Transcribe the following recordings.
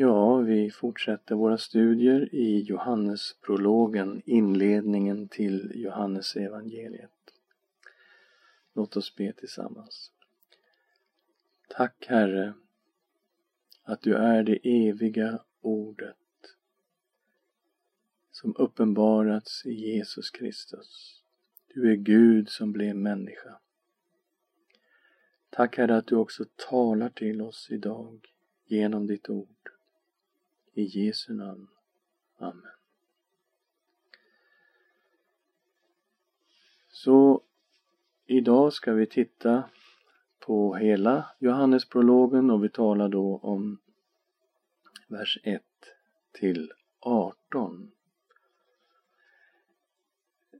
Ja, vi fortsätter våra studier i Johannesprologen, inledningen till Johannes evangeliet. Låt oss be tillsammans. Tack Herre att du är det eviga ordet som uppenbarats i Jesus Kristus. Du är Gud som blev människa. Tack Herre att du också talar till oss idag genom ditt ord. I Jesu namn. Amen. Så idag ska vi titta på hela Johannesprologen och vi talar då om vers 1 till 18.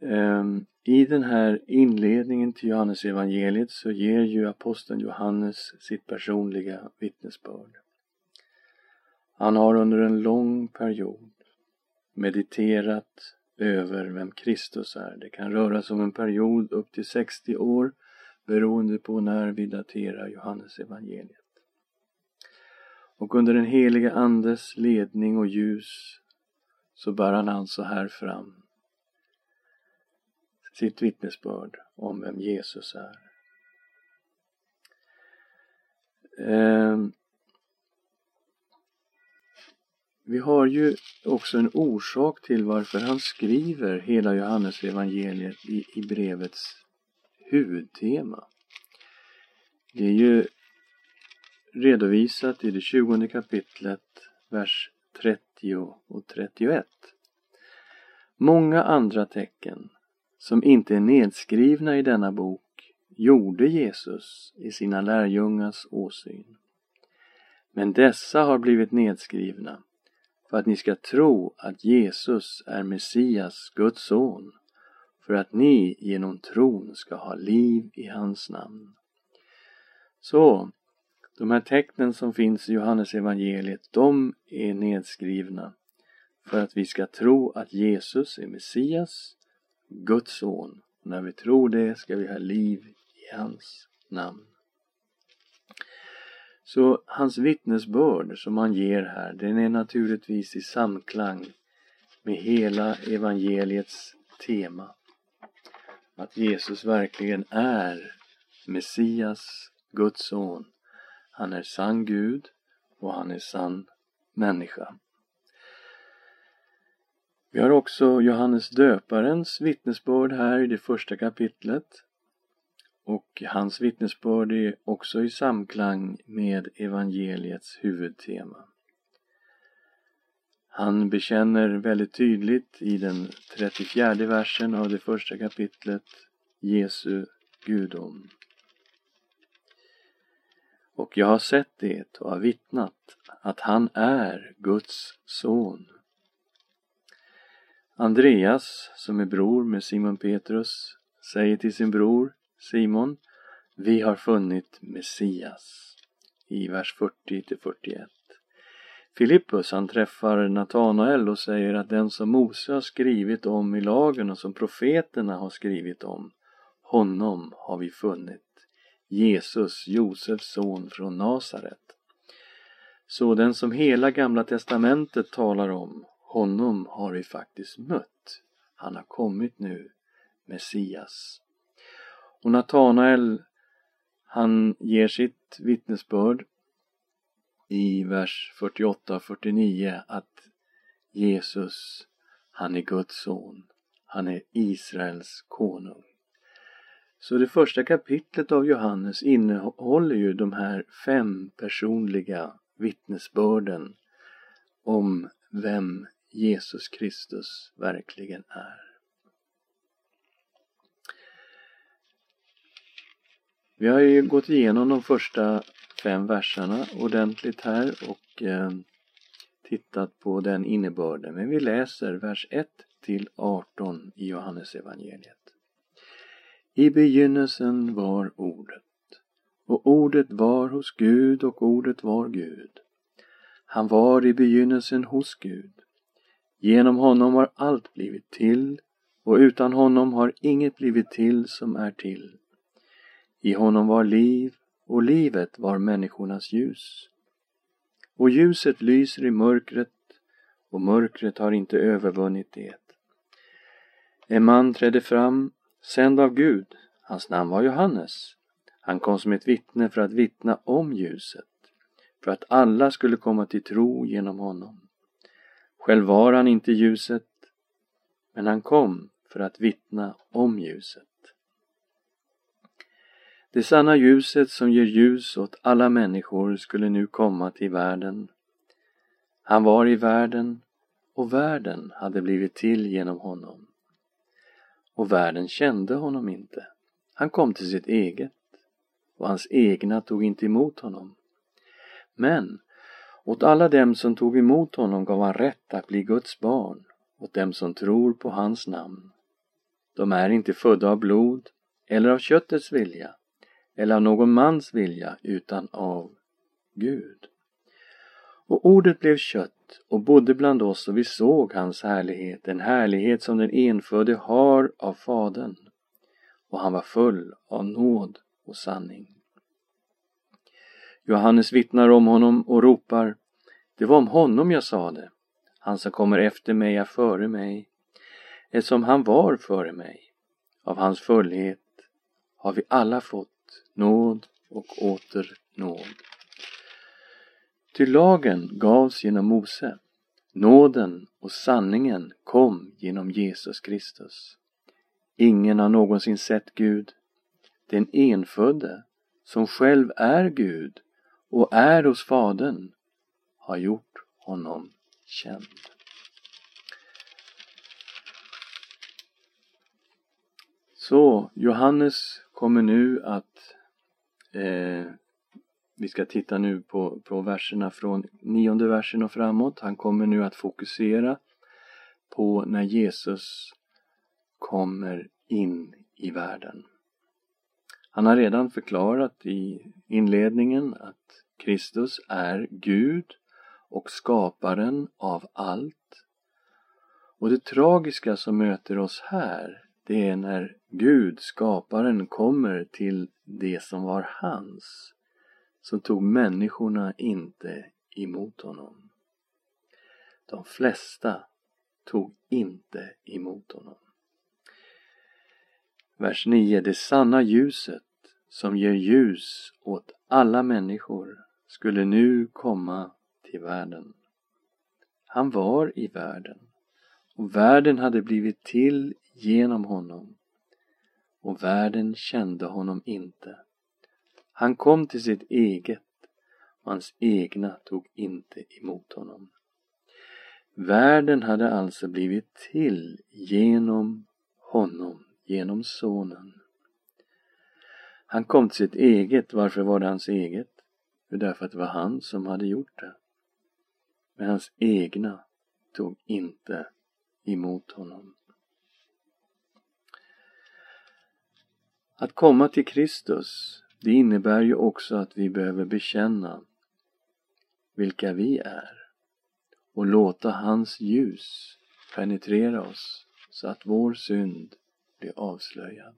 Ehm, I den här inledningen till Johannes evangeliet så ger ju aposteln Johannes sitt personliga vittnesbörd. Han har under en lång period mediterat över vem Kristus är. Det kan röra sig om en period upp till 60 år beroende på när vi daterar Johannes evangeliet. Och under den heliga Andes ledning och ljus så bär han alltså här fram sitt vittnesbörd om vem Jesus är. Ehm, vi har ju också en orsak till varför han skriver hela Johannes evangeliet i, i brevets huvudtema. Det är ju redovisat i det 20 kapitlet, vers 30 och 31. Många andra tecken som inte är nedskrivna i denna bok gjorde Jesus i sina lärjungars åsyn. Men dessa har blivit nedskrivna för att ni ska tro att Jesus är Messias, Guds son, för att ni genom tron ska ha liv i hans namn. Så, de här tecknen som finns i Johannes evangeliet, de är nedskrivna för att vi ska tro att Jesus är Messias, Guds son. När vi tror det ska vi ha liv i hans namn. Så hans vittnesbörd som han ger här, den är naturligtvis i samklang med hela evangeliets tema. Att Jesus verkligen är Messias, Guds son. Han är sann Gud och han är sann människa. Vi har också Johannes döparens vittnesbörd här i det första kapitlet. Och hans vittnesbörd är också i samklang med evangeliets huvudtema. Han bekänner väldigt tydligt i den 34 versen av det första kapitlet Jesu gudom. Och jag har sett det och har vittnat att han är Guds son. Andreas, som är bror med Simon Petrus, säger till sin bror Simon Vi har funnit Messias i vers 40 till 41. Filippus han träffar Natanael och säger att den som Mose har skrivit om i lagen och som profeterna har skrivit om, honom har vi funnit. Jesus, Josefs son från Nasaret. Så den som hela gamla testamentet talar om, honom har vi faktiskt mött. Han har kommit nu, Messias. Och Natanael, han ger sitt vittnesbörd i vers 48 och 49 att Jesus, han är Guds son. Han är Israels konung. Så det första kapitlet av Johannes innehåller ju de här fem personliga vittnesbörden om vem Jesus Kristus verkligen är. Vi har ju gått igenom de första fem verserna ordentligt här och eh, tittat på den innebörden. Men vi läser vers 1 till 18 i Johannes evangeliet. I begynnelsen var Ordet och Ordet var hos Gud och Ordet var Gud. Han var i begynnelsen hos Gud. Genom honom har allt blivit till och utan honom har inget blivit till som är till. I honom var liv och livet var människornas ljus. och ljuset lyser i mörkret och mörkret har inte övervunnit det. En man trädde fram, sänd av Gud. Hans namn var Johannes. Han kom som ett vittne för att vittna om ljuset, för att alla skulle komma till tro genom honom. Själv var han inte ljuset, men han kom för att vittna om ljuset. Det sanna ljuset som ger ljus åt alla människor skulle nu komma till världen. Han var i världen och världen hade blivit till genom honom. Och världen kände honom inte. Han kom till sitt eget och hans egna tog inte emot honom. Men åt alla dem som tog emot honom gav han rätt att bli Guds barn, åt dem som tror på hans namn. De är inte födda av blod eller av köttets vilja eller av någon mans vilja utan av Gud. Och ordet blev kött och bodde bland oss och vi såg hans härlighet, en härlighet som den enfödde har av Fadern. Och han var full av nåd och sanning. Johannes vittnar om honom och ropar Det var om honom jag sade. Han som kommer efter mig är före mig, eftersom han var före mig. Av hans fullhet har vi alla fått nåd och åter nåd. Ty lagen gavs genom Mose. Nåden och sanningen kom genom Jesus Kristus. Ingen har någonsin sett Gud. Den enfödde, som själv är Gud och är hos Fadern, har gjort honom känd. Så Johannes kommer nu att eh, vi ska titta nu på, på verserna från nionde versen och framåt. Han kommer nu att fokusera på när Jesus kommer in i världen. Han har redan förklarat i inledningen att Kristus är Gud och skaparen av allt. Och det tragiska som möter oss här, det är när Gud, skaparen, kommer till det som var hans så tog människorna inte emot honom. De flesta tog inte emot honom. Vers 9. Det sanna ljuset som ger ljus åt alla människor skulle nu komma till världen. Han var i världen och världen hade blivit till genom honom och världen kände honom inte. Han kom till sitt eget och hans egna tog inte emot honom. Världen hade alltså blivit till genom honom, genom Sonen. Han kom till sitt eget. Varför var det hans eget? Jo, därför att det var han som hade gjort det. Men hans egna tog inte emot honom. Att komma till Kristus det innebär ju också att vi behöver bekänna vilka vi är och låta hans ljus penetrera oss så att vår synd blir avslöjad.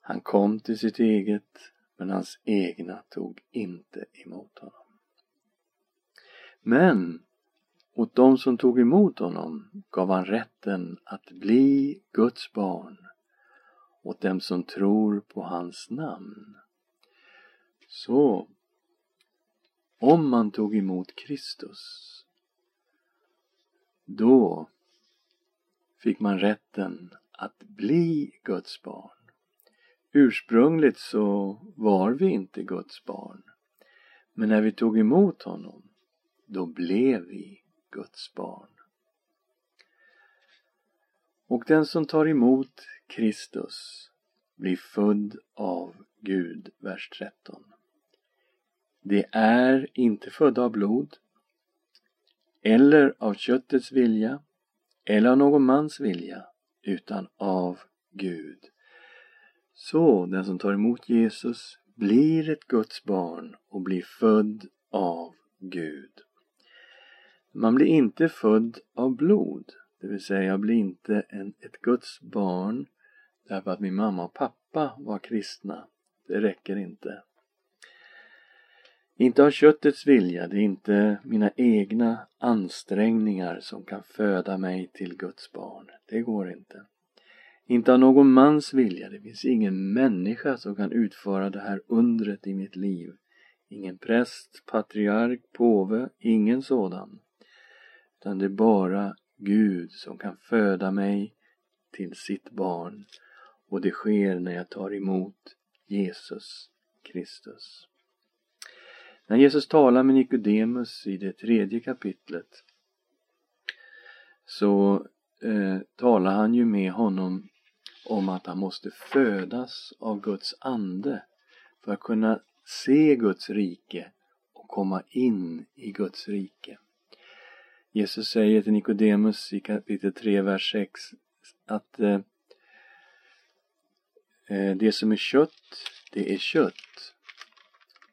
Han kom till sitt eget men hans egna tog inte emot honom. Men åt dem som tog emot honom gav han rätten att bli Guds barn åt dem som tror på hans namn. Så, om man tog emot Kristus, då fick man rätten att bli Guds barn. Ursprungligt så var vi inte Guds barn. Men när vi tog emot honom, då blev vi Guds barn. Och den som tar emot Kristus blir född av Gud, vers 13. Det är inte födda av blod eller av köttets vilja eller av någon mans vilja utan av Gud. Så den som tar emot Jesus blir ett Guds barn och blir född av Gud. Man blir inte född av blod, det vill säga jag blir inte en, ett Guds barn Därför att min mamma och pappa var kristna. Det räcker inte. Inte av köttets vilja, det är inte mina egna ansträngningar som kan föda mig till Guds barn. Det går inte. Inte av någon mans vilja, det finns ingen människa som kan utföra det här undret i mitt liv. Ingen präst, patriark, påve, ingen sådan. Utan det är bara Gud som kan föda mig till sitt barn och det sker när jag tar emot Jesus Kristus. När Jesus talar med Nikodemus i det tredje kapitlet så eh, talar han ju med honom om att han måste födas av Guds ande för att kunna se Guds rike och komma in i Guds rike. Jesus säger till Nikodemus i kapitel 3, vers 6 att eh, eh, det som är kött, det är kött.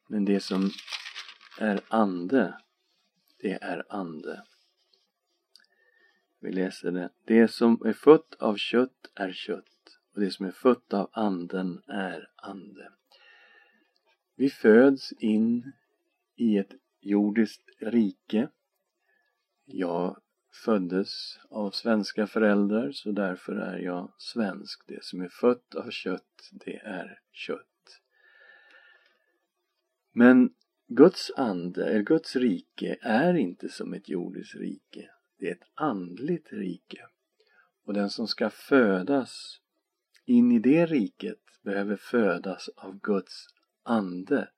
Men det som är ande, det är ande. Vi läser det. Det som är fött av kött är kött och det som är fött av anden är ande. Vi föds in i ett jordiskt rike. Jag föddes av svenska föräldrar så därför är jag svensk. Det som är fött av kött, det är kött. Men Guds ande, eller Guds rike, är inte som ett jordiskt rike. Det är ett andligt rike. Och den som ska födas in i det riket behöver födas av Guds ande.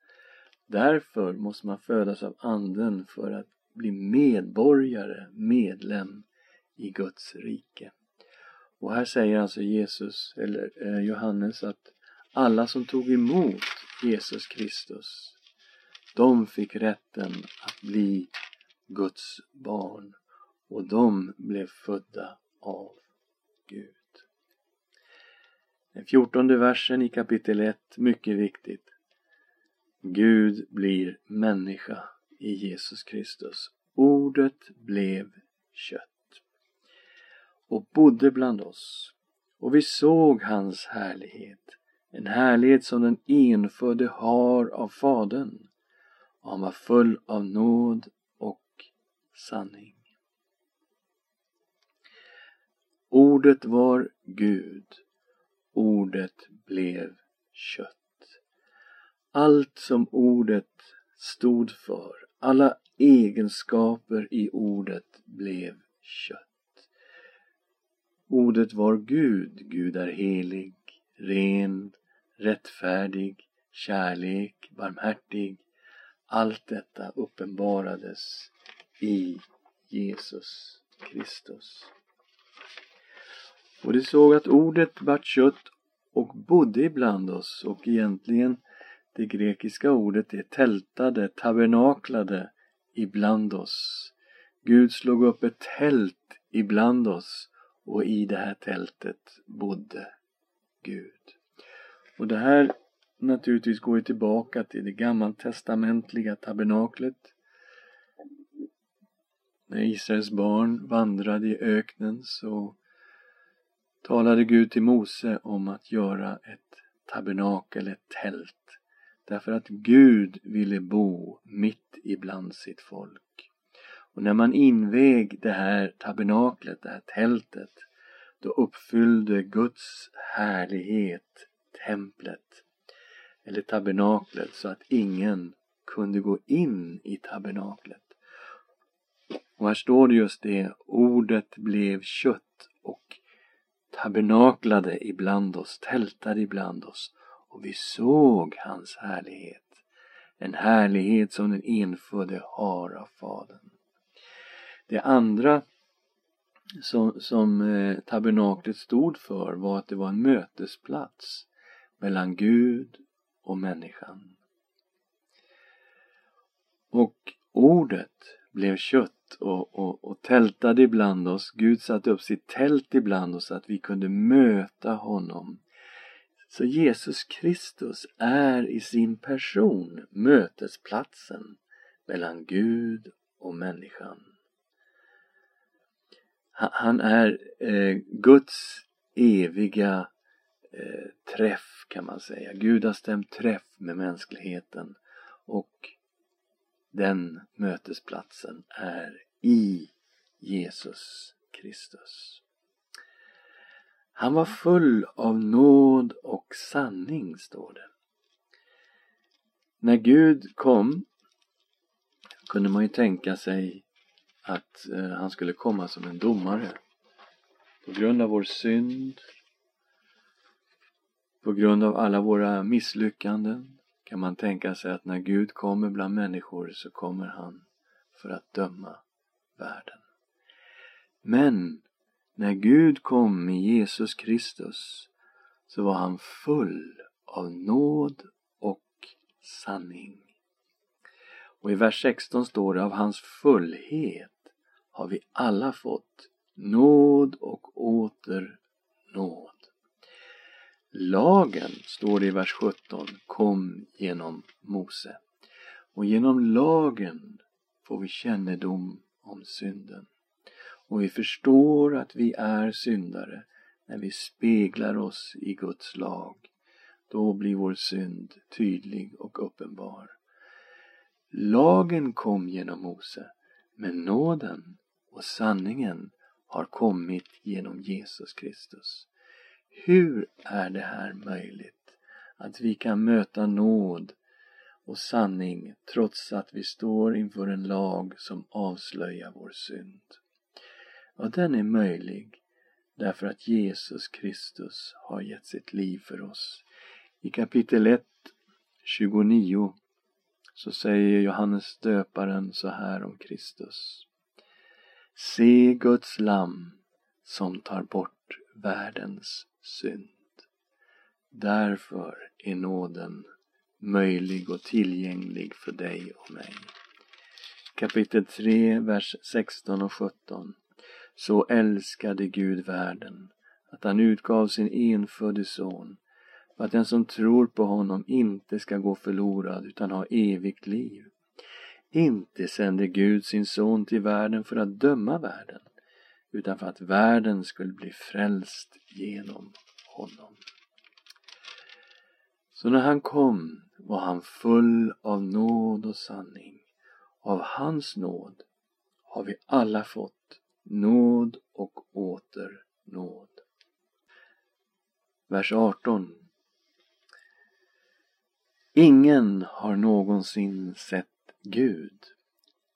Därför måste man födas av anden för att bli medborgare, medlem i Guds rike. Och här säger alltså Jesus, eller eh, Johannes, att alla som tog emot Jesus Kristus, de fick rätten att bli Guds barn och de blev födda av Gud. Den fjortonde versen i kapitel 1, mycket viktigt. Gud blir människa i Jesus Kristus. Ordet blev kött och bodde bland oss och vi såg hans härlighet, en härlighet som den enfödde har av Fadern och han var full av nåd och sanning. Ordet var Gud Ordet blev kött. Allt som ordet stod för, alla egenskaper i ordet blev kött. Ordet var Gud. Gud är helig, ren, rättfärdig, kärlek, barmhärtig. Allt detta uppenbarades i Jesus Kristus. Och de såg att ordet vart kött och bodde ibland oss och egentligen det grekiska ordet är tältade, tabernaklade ibland oss. Gud slog upp ett tält ibland oss och i det här tältet bodde Gud. Och det här naturligtvis går ju tillbaka till det gammaltestamentliga tabernaklet. När Israels barn vandrade i öknen så talade Gud till Mose om att göra ett tabernakel, ett tält. Därför att Gud ville bo mitt ibland sitt folk. Och när man invig det här tabernaklet, det här tältet, då uppfyllde Guds härlighet templet eller tabernaklet så att ingen kunde gå in i tabernaklet. Och här står det just det, ordet blev kött och tabernaklade ibland oss, tältade ibland oss och vi såg hans härlighet. En härlighet som den enfödde har av Fadern. Det andra som, som eh, tabernaklet stod för var att det var en mötesplats mellan Gud och människan. Och ordet blev kött och, och, och tältade ibland oss. Gud satte upp sitt tält ibland oss så att vi kunde möta honom. Så Jesus Kristus är i sin person mötesplatsen mellan Gud och människan. Han är eh, Guds eviga eh, träff kan man säga. Gud har stämt träff med mänskligheten och den mötesplatsen är i Jesus Kristus. Han var full av nåd och sanning, står det. När Gud kom kunde man ju tänka sig att eh, han skulle komma som en domare. På grund av vår synd, på grund av alla våra misslyckanden kan man tänka sig att när Gud kommer bland människor så kommer han för att döma världen. Men när Gud kom i Jesus Kristus så var han full av nåd och sanning. Och i vers 16 står det av hans fullhet har vi alla fått nåd och åter nåd. Lagen, står det i vers 17, kom genom Mose. Och genom lagen får vi kännedom om synden. Och vi förstår att vi är syndare när vi speglar oss i Guds lag. Då blir vår synd tydlig och uppenbar. Lagen kom genom Mose, men nåden och sanningen har kommit genom Jesus Kristus. Hur är det här möjligt? Att vi kan möta nåd och sanning trots att vi står inför en lag som avslöjar vår synd. Och den är möjlig därför att Jesus Kristus har gett sitt liv för oss. I kapitel 1, 29 så säger Johannes döparen så här om Kristus. Se Guds lam som tar bort världens synd. Därför är nåden möjlig och tillgänglig för dig och mig. Kapitel 3, vers 16 och 17. Så älskade Gud världen att han utgav sin enfödde son för att den som tror på honom inte ska gå förlorad utan ha evigt liv. Inte sände Gud sin son till världen för att döma världen utan för att världen skulle bli frälst genom honom. Så när han kom var han full av nåd och sanning. Av hans nåd har vi alla fått nåd och åter nåd. Vers 18 Ingen har någonsin sett Gud,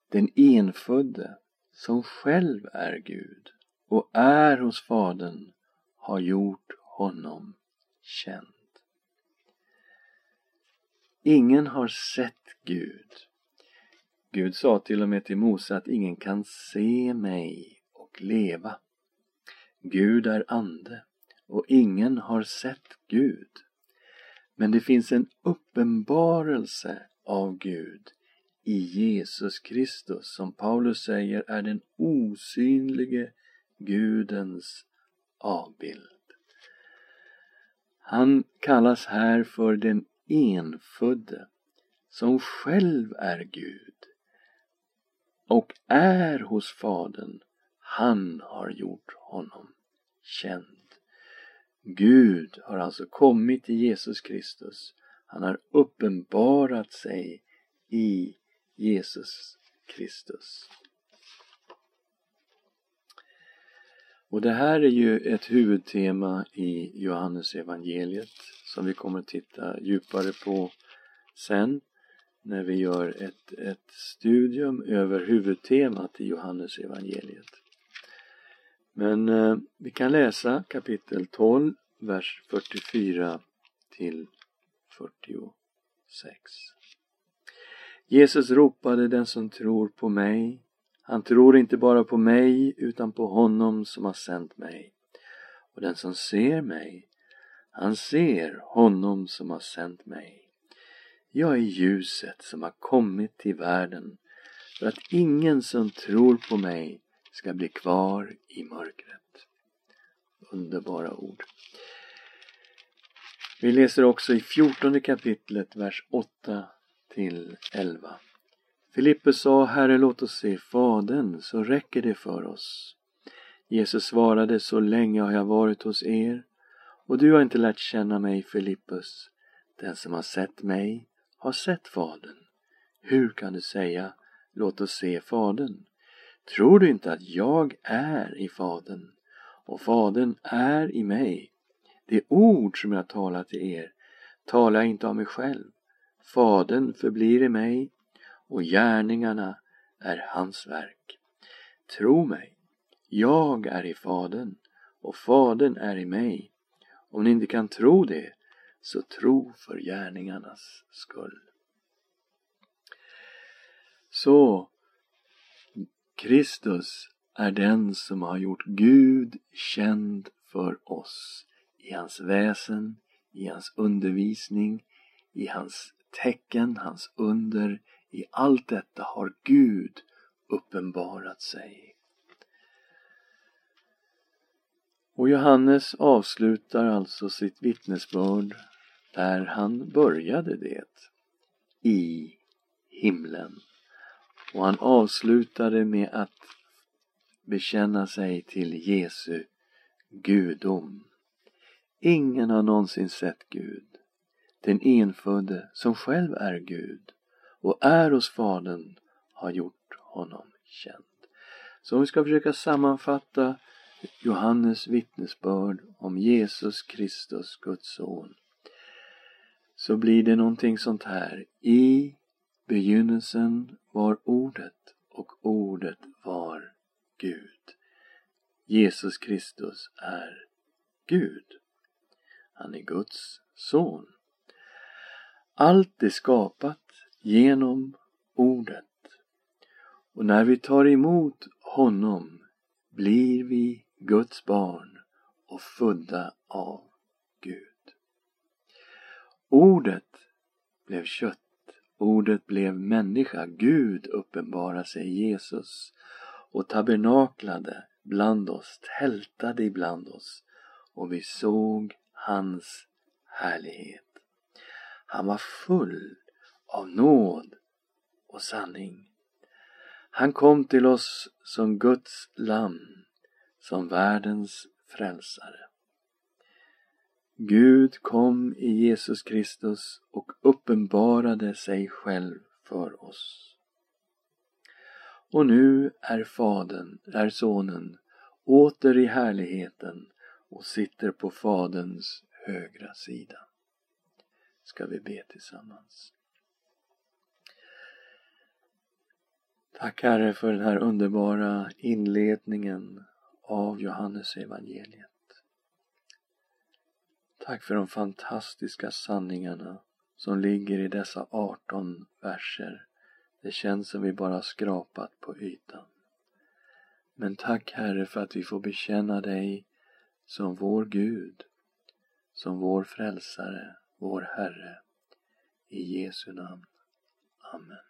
den enfödde som själv är Gud och är hos Fadern har gjort honom känd. Ingen har sett Gud. Gud sa till och med till Mose att ingen kan se mig och leva. Gud är ande och ingen har sett Gud. Men det finns en uppenbarelse av Gud i Jesus Kristus som Paulus säger är den osynlige Gudens avbild. Han kallas här för den enfödde som själv är Gud och är hos Fadern. Han har gjort honom känd. Gud har alltså kommit i Jesus Kristus. Han har uppenbarat sig i Jesus Kristus. Och det här är ju ett huvudtema i Johannes evangeliet som vi kommer att titta djupare på sen när vi gör ett, ett studium över huvudtemat i Johannes evangeliet. Men eh, vi kan läsa kapitel 12, vers 44 till 46. Jesus ropade den som tror på mig. Han tror inte bara på mig utan på honom som har sänt mig. Och den som ser mig, han ser honom som har sänt mig. Jag är ljuset som har kommit till världen för att ingen som tror på mig ska bli kvar i mörkret. Underbara ord. Vi läser också i fjortonde kapitlet, vers 8 till 11. Filippus sa, Herre låt oss se Fadern, så räcker det för oss. Jesus svarade, så länge har jag varit hos er och du har inte lärt känna mig, Filippus. Den som har sett mig har sett Fadern. Hur kan du säga Låt oss se Fadern? Tror du inte att jag är i Fadern och Fadern är i mig? Det ord som jag talar till er talar jag inte av mig själv. Fadern förblir i mig och gärningarna är hans verk. Tro mig, jag är i Fadern och Fadern är i mig. Om ni inte kan tro det, så tro för gärningarnas skull. Så, Kristus är den som har gjort Gud känd för oss i hans väsen, i hans undervisning, i hans tecken, hans under. I allt detta har Gud uppenbarat sig. Och Johannes avslutar alltså sitt vittnesbörd där han började det. I himlen. Och han avslutade med att bekänna sig till Jesu gudom. Ingen har någonsin sett Gud, den enfödde som själv är Gud och är hos Fadern har gjort honom känd. Så om vi ska försöka sammanfatta Johannes vittnesbörd om Jesus Kristus, Guds son, så blir det någonting sånt här. I begynnelsen var Ordet och Ordet var Gud. Jesus Kristus är Gud. Han är Guds son. Allt är skapat genom Ordet. Och när vi tar emot honom blir vi Guds barn och födda av Gud. Ordet blev kött Ordet blev människa, Gud uppenbarade sig i Jesus och tabernaklade bland oss, tältade ibland oss och vi såg hans härlighet. Han var full av nåd och sanning. Han kom till oss som Guds lamm, som världens frälsare. Gud kom i Jesus Kristus och uppenbarade sig själv för oss. Och nu är Fadern, är Sonen, åter i härligheten och sitter på Faderns högra sida. Ska vi be tillsammans. Tack Herre för den här underbara inledningen av Johannes evangeliet. Tack för de fantastiska sanningarna som ligger i dessa 18 verser. Det känns som vi bara skrapat på ytan. Men tack Herre för att vi får bekänna dig som vår Gud, som vår frälsare, vår Herre. I Jesu namn. Amen.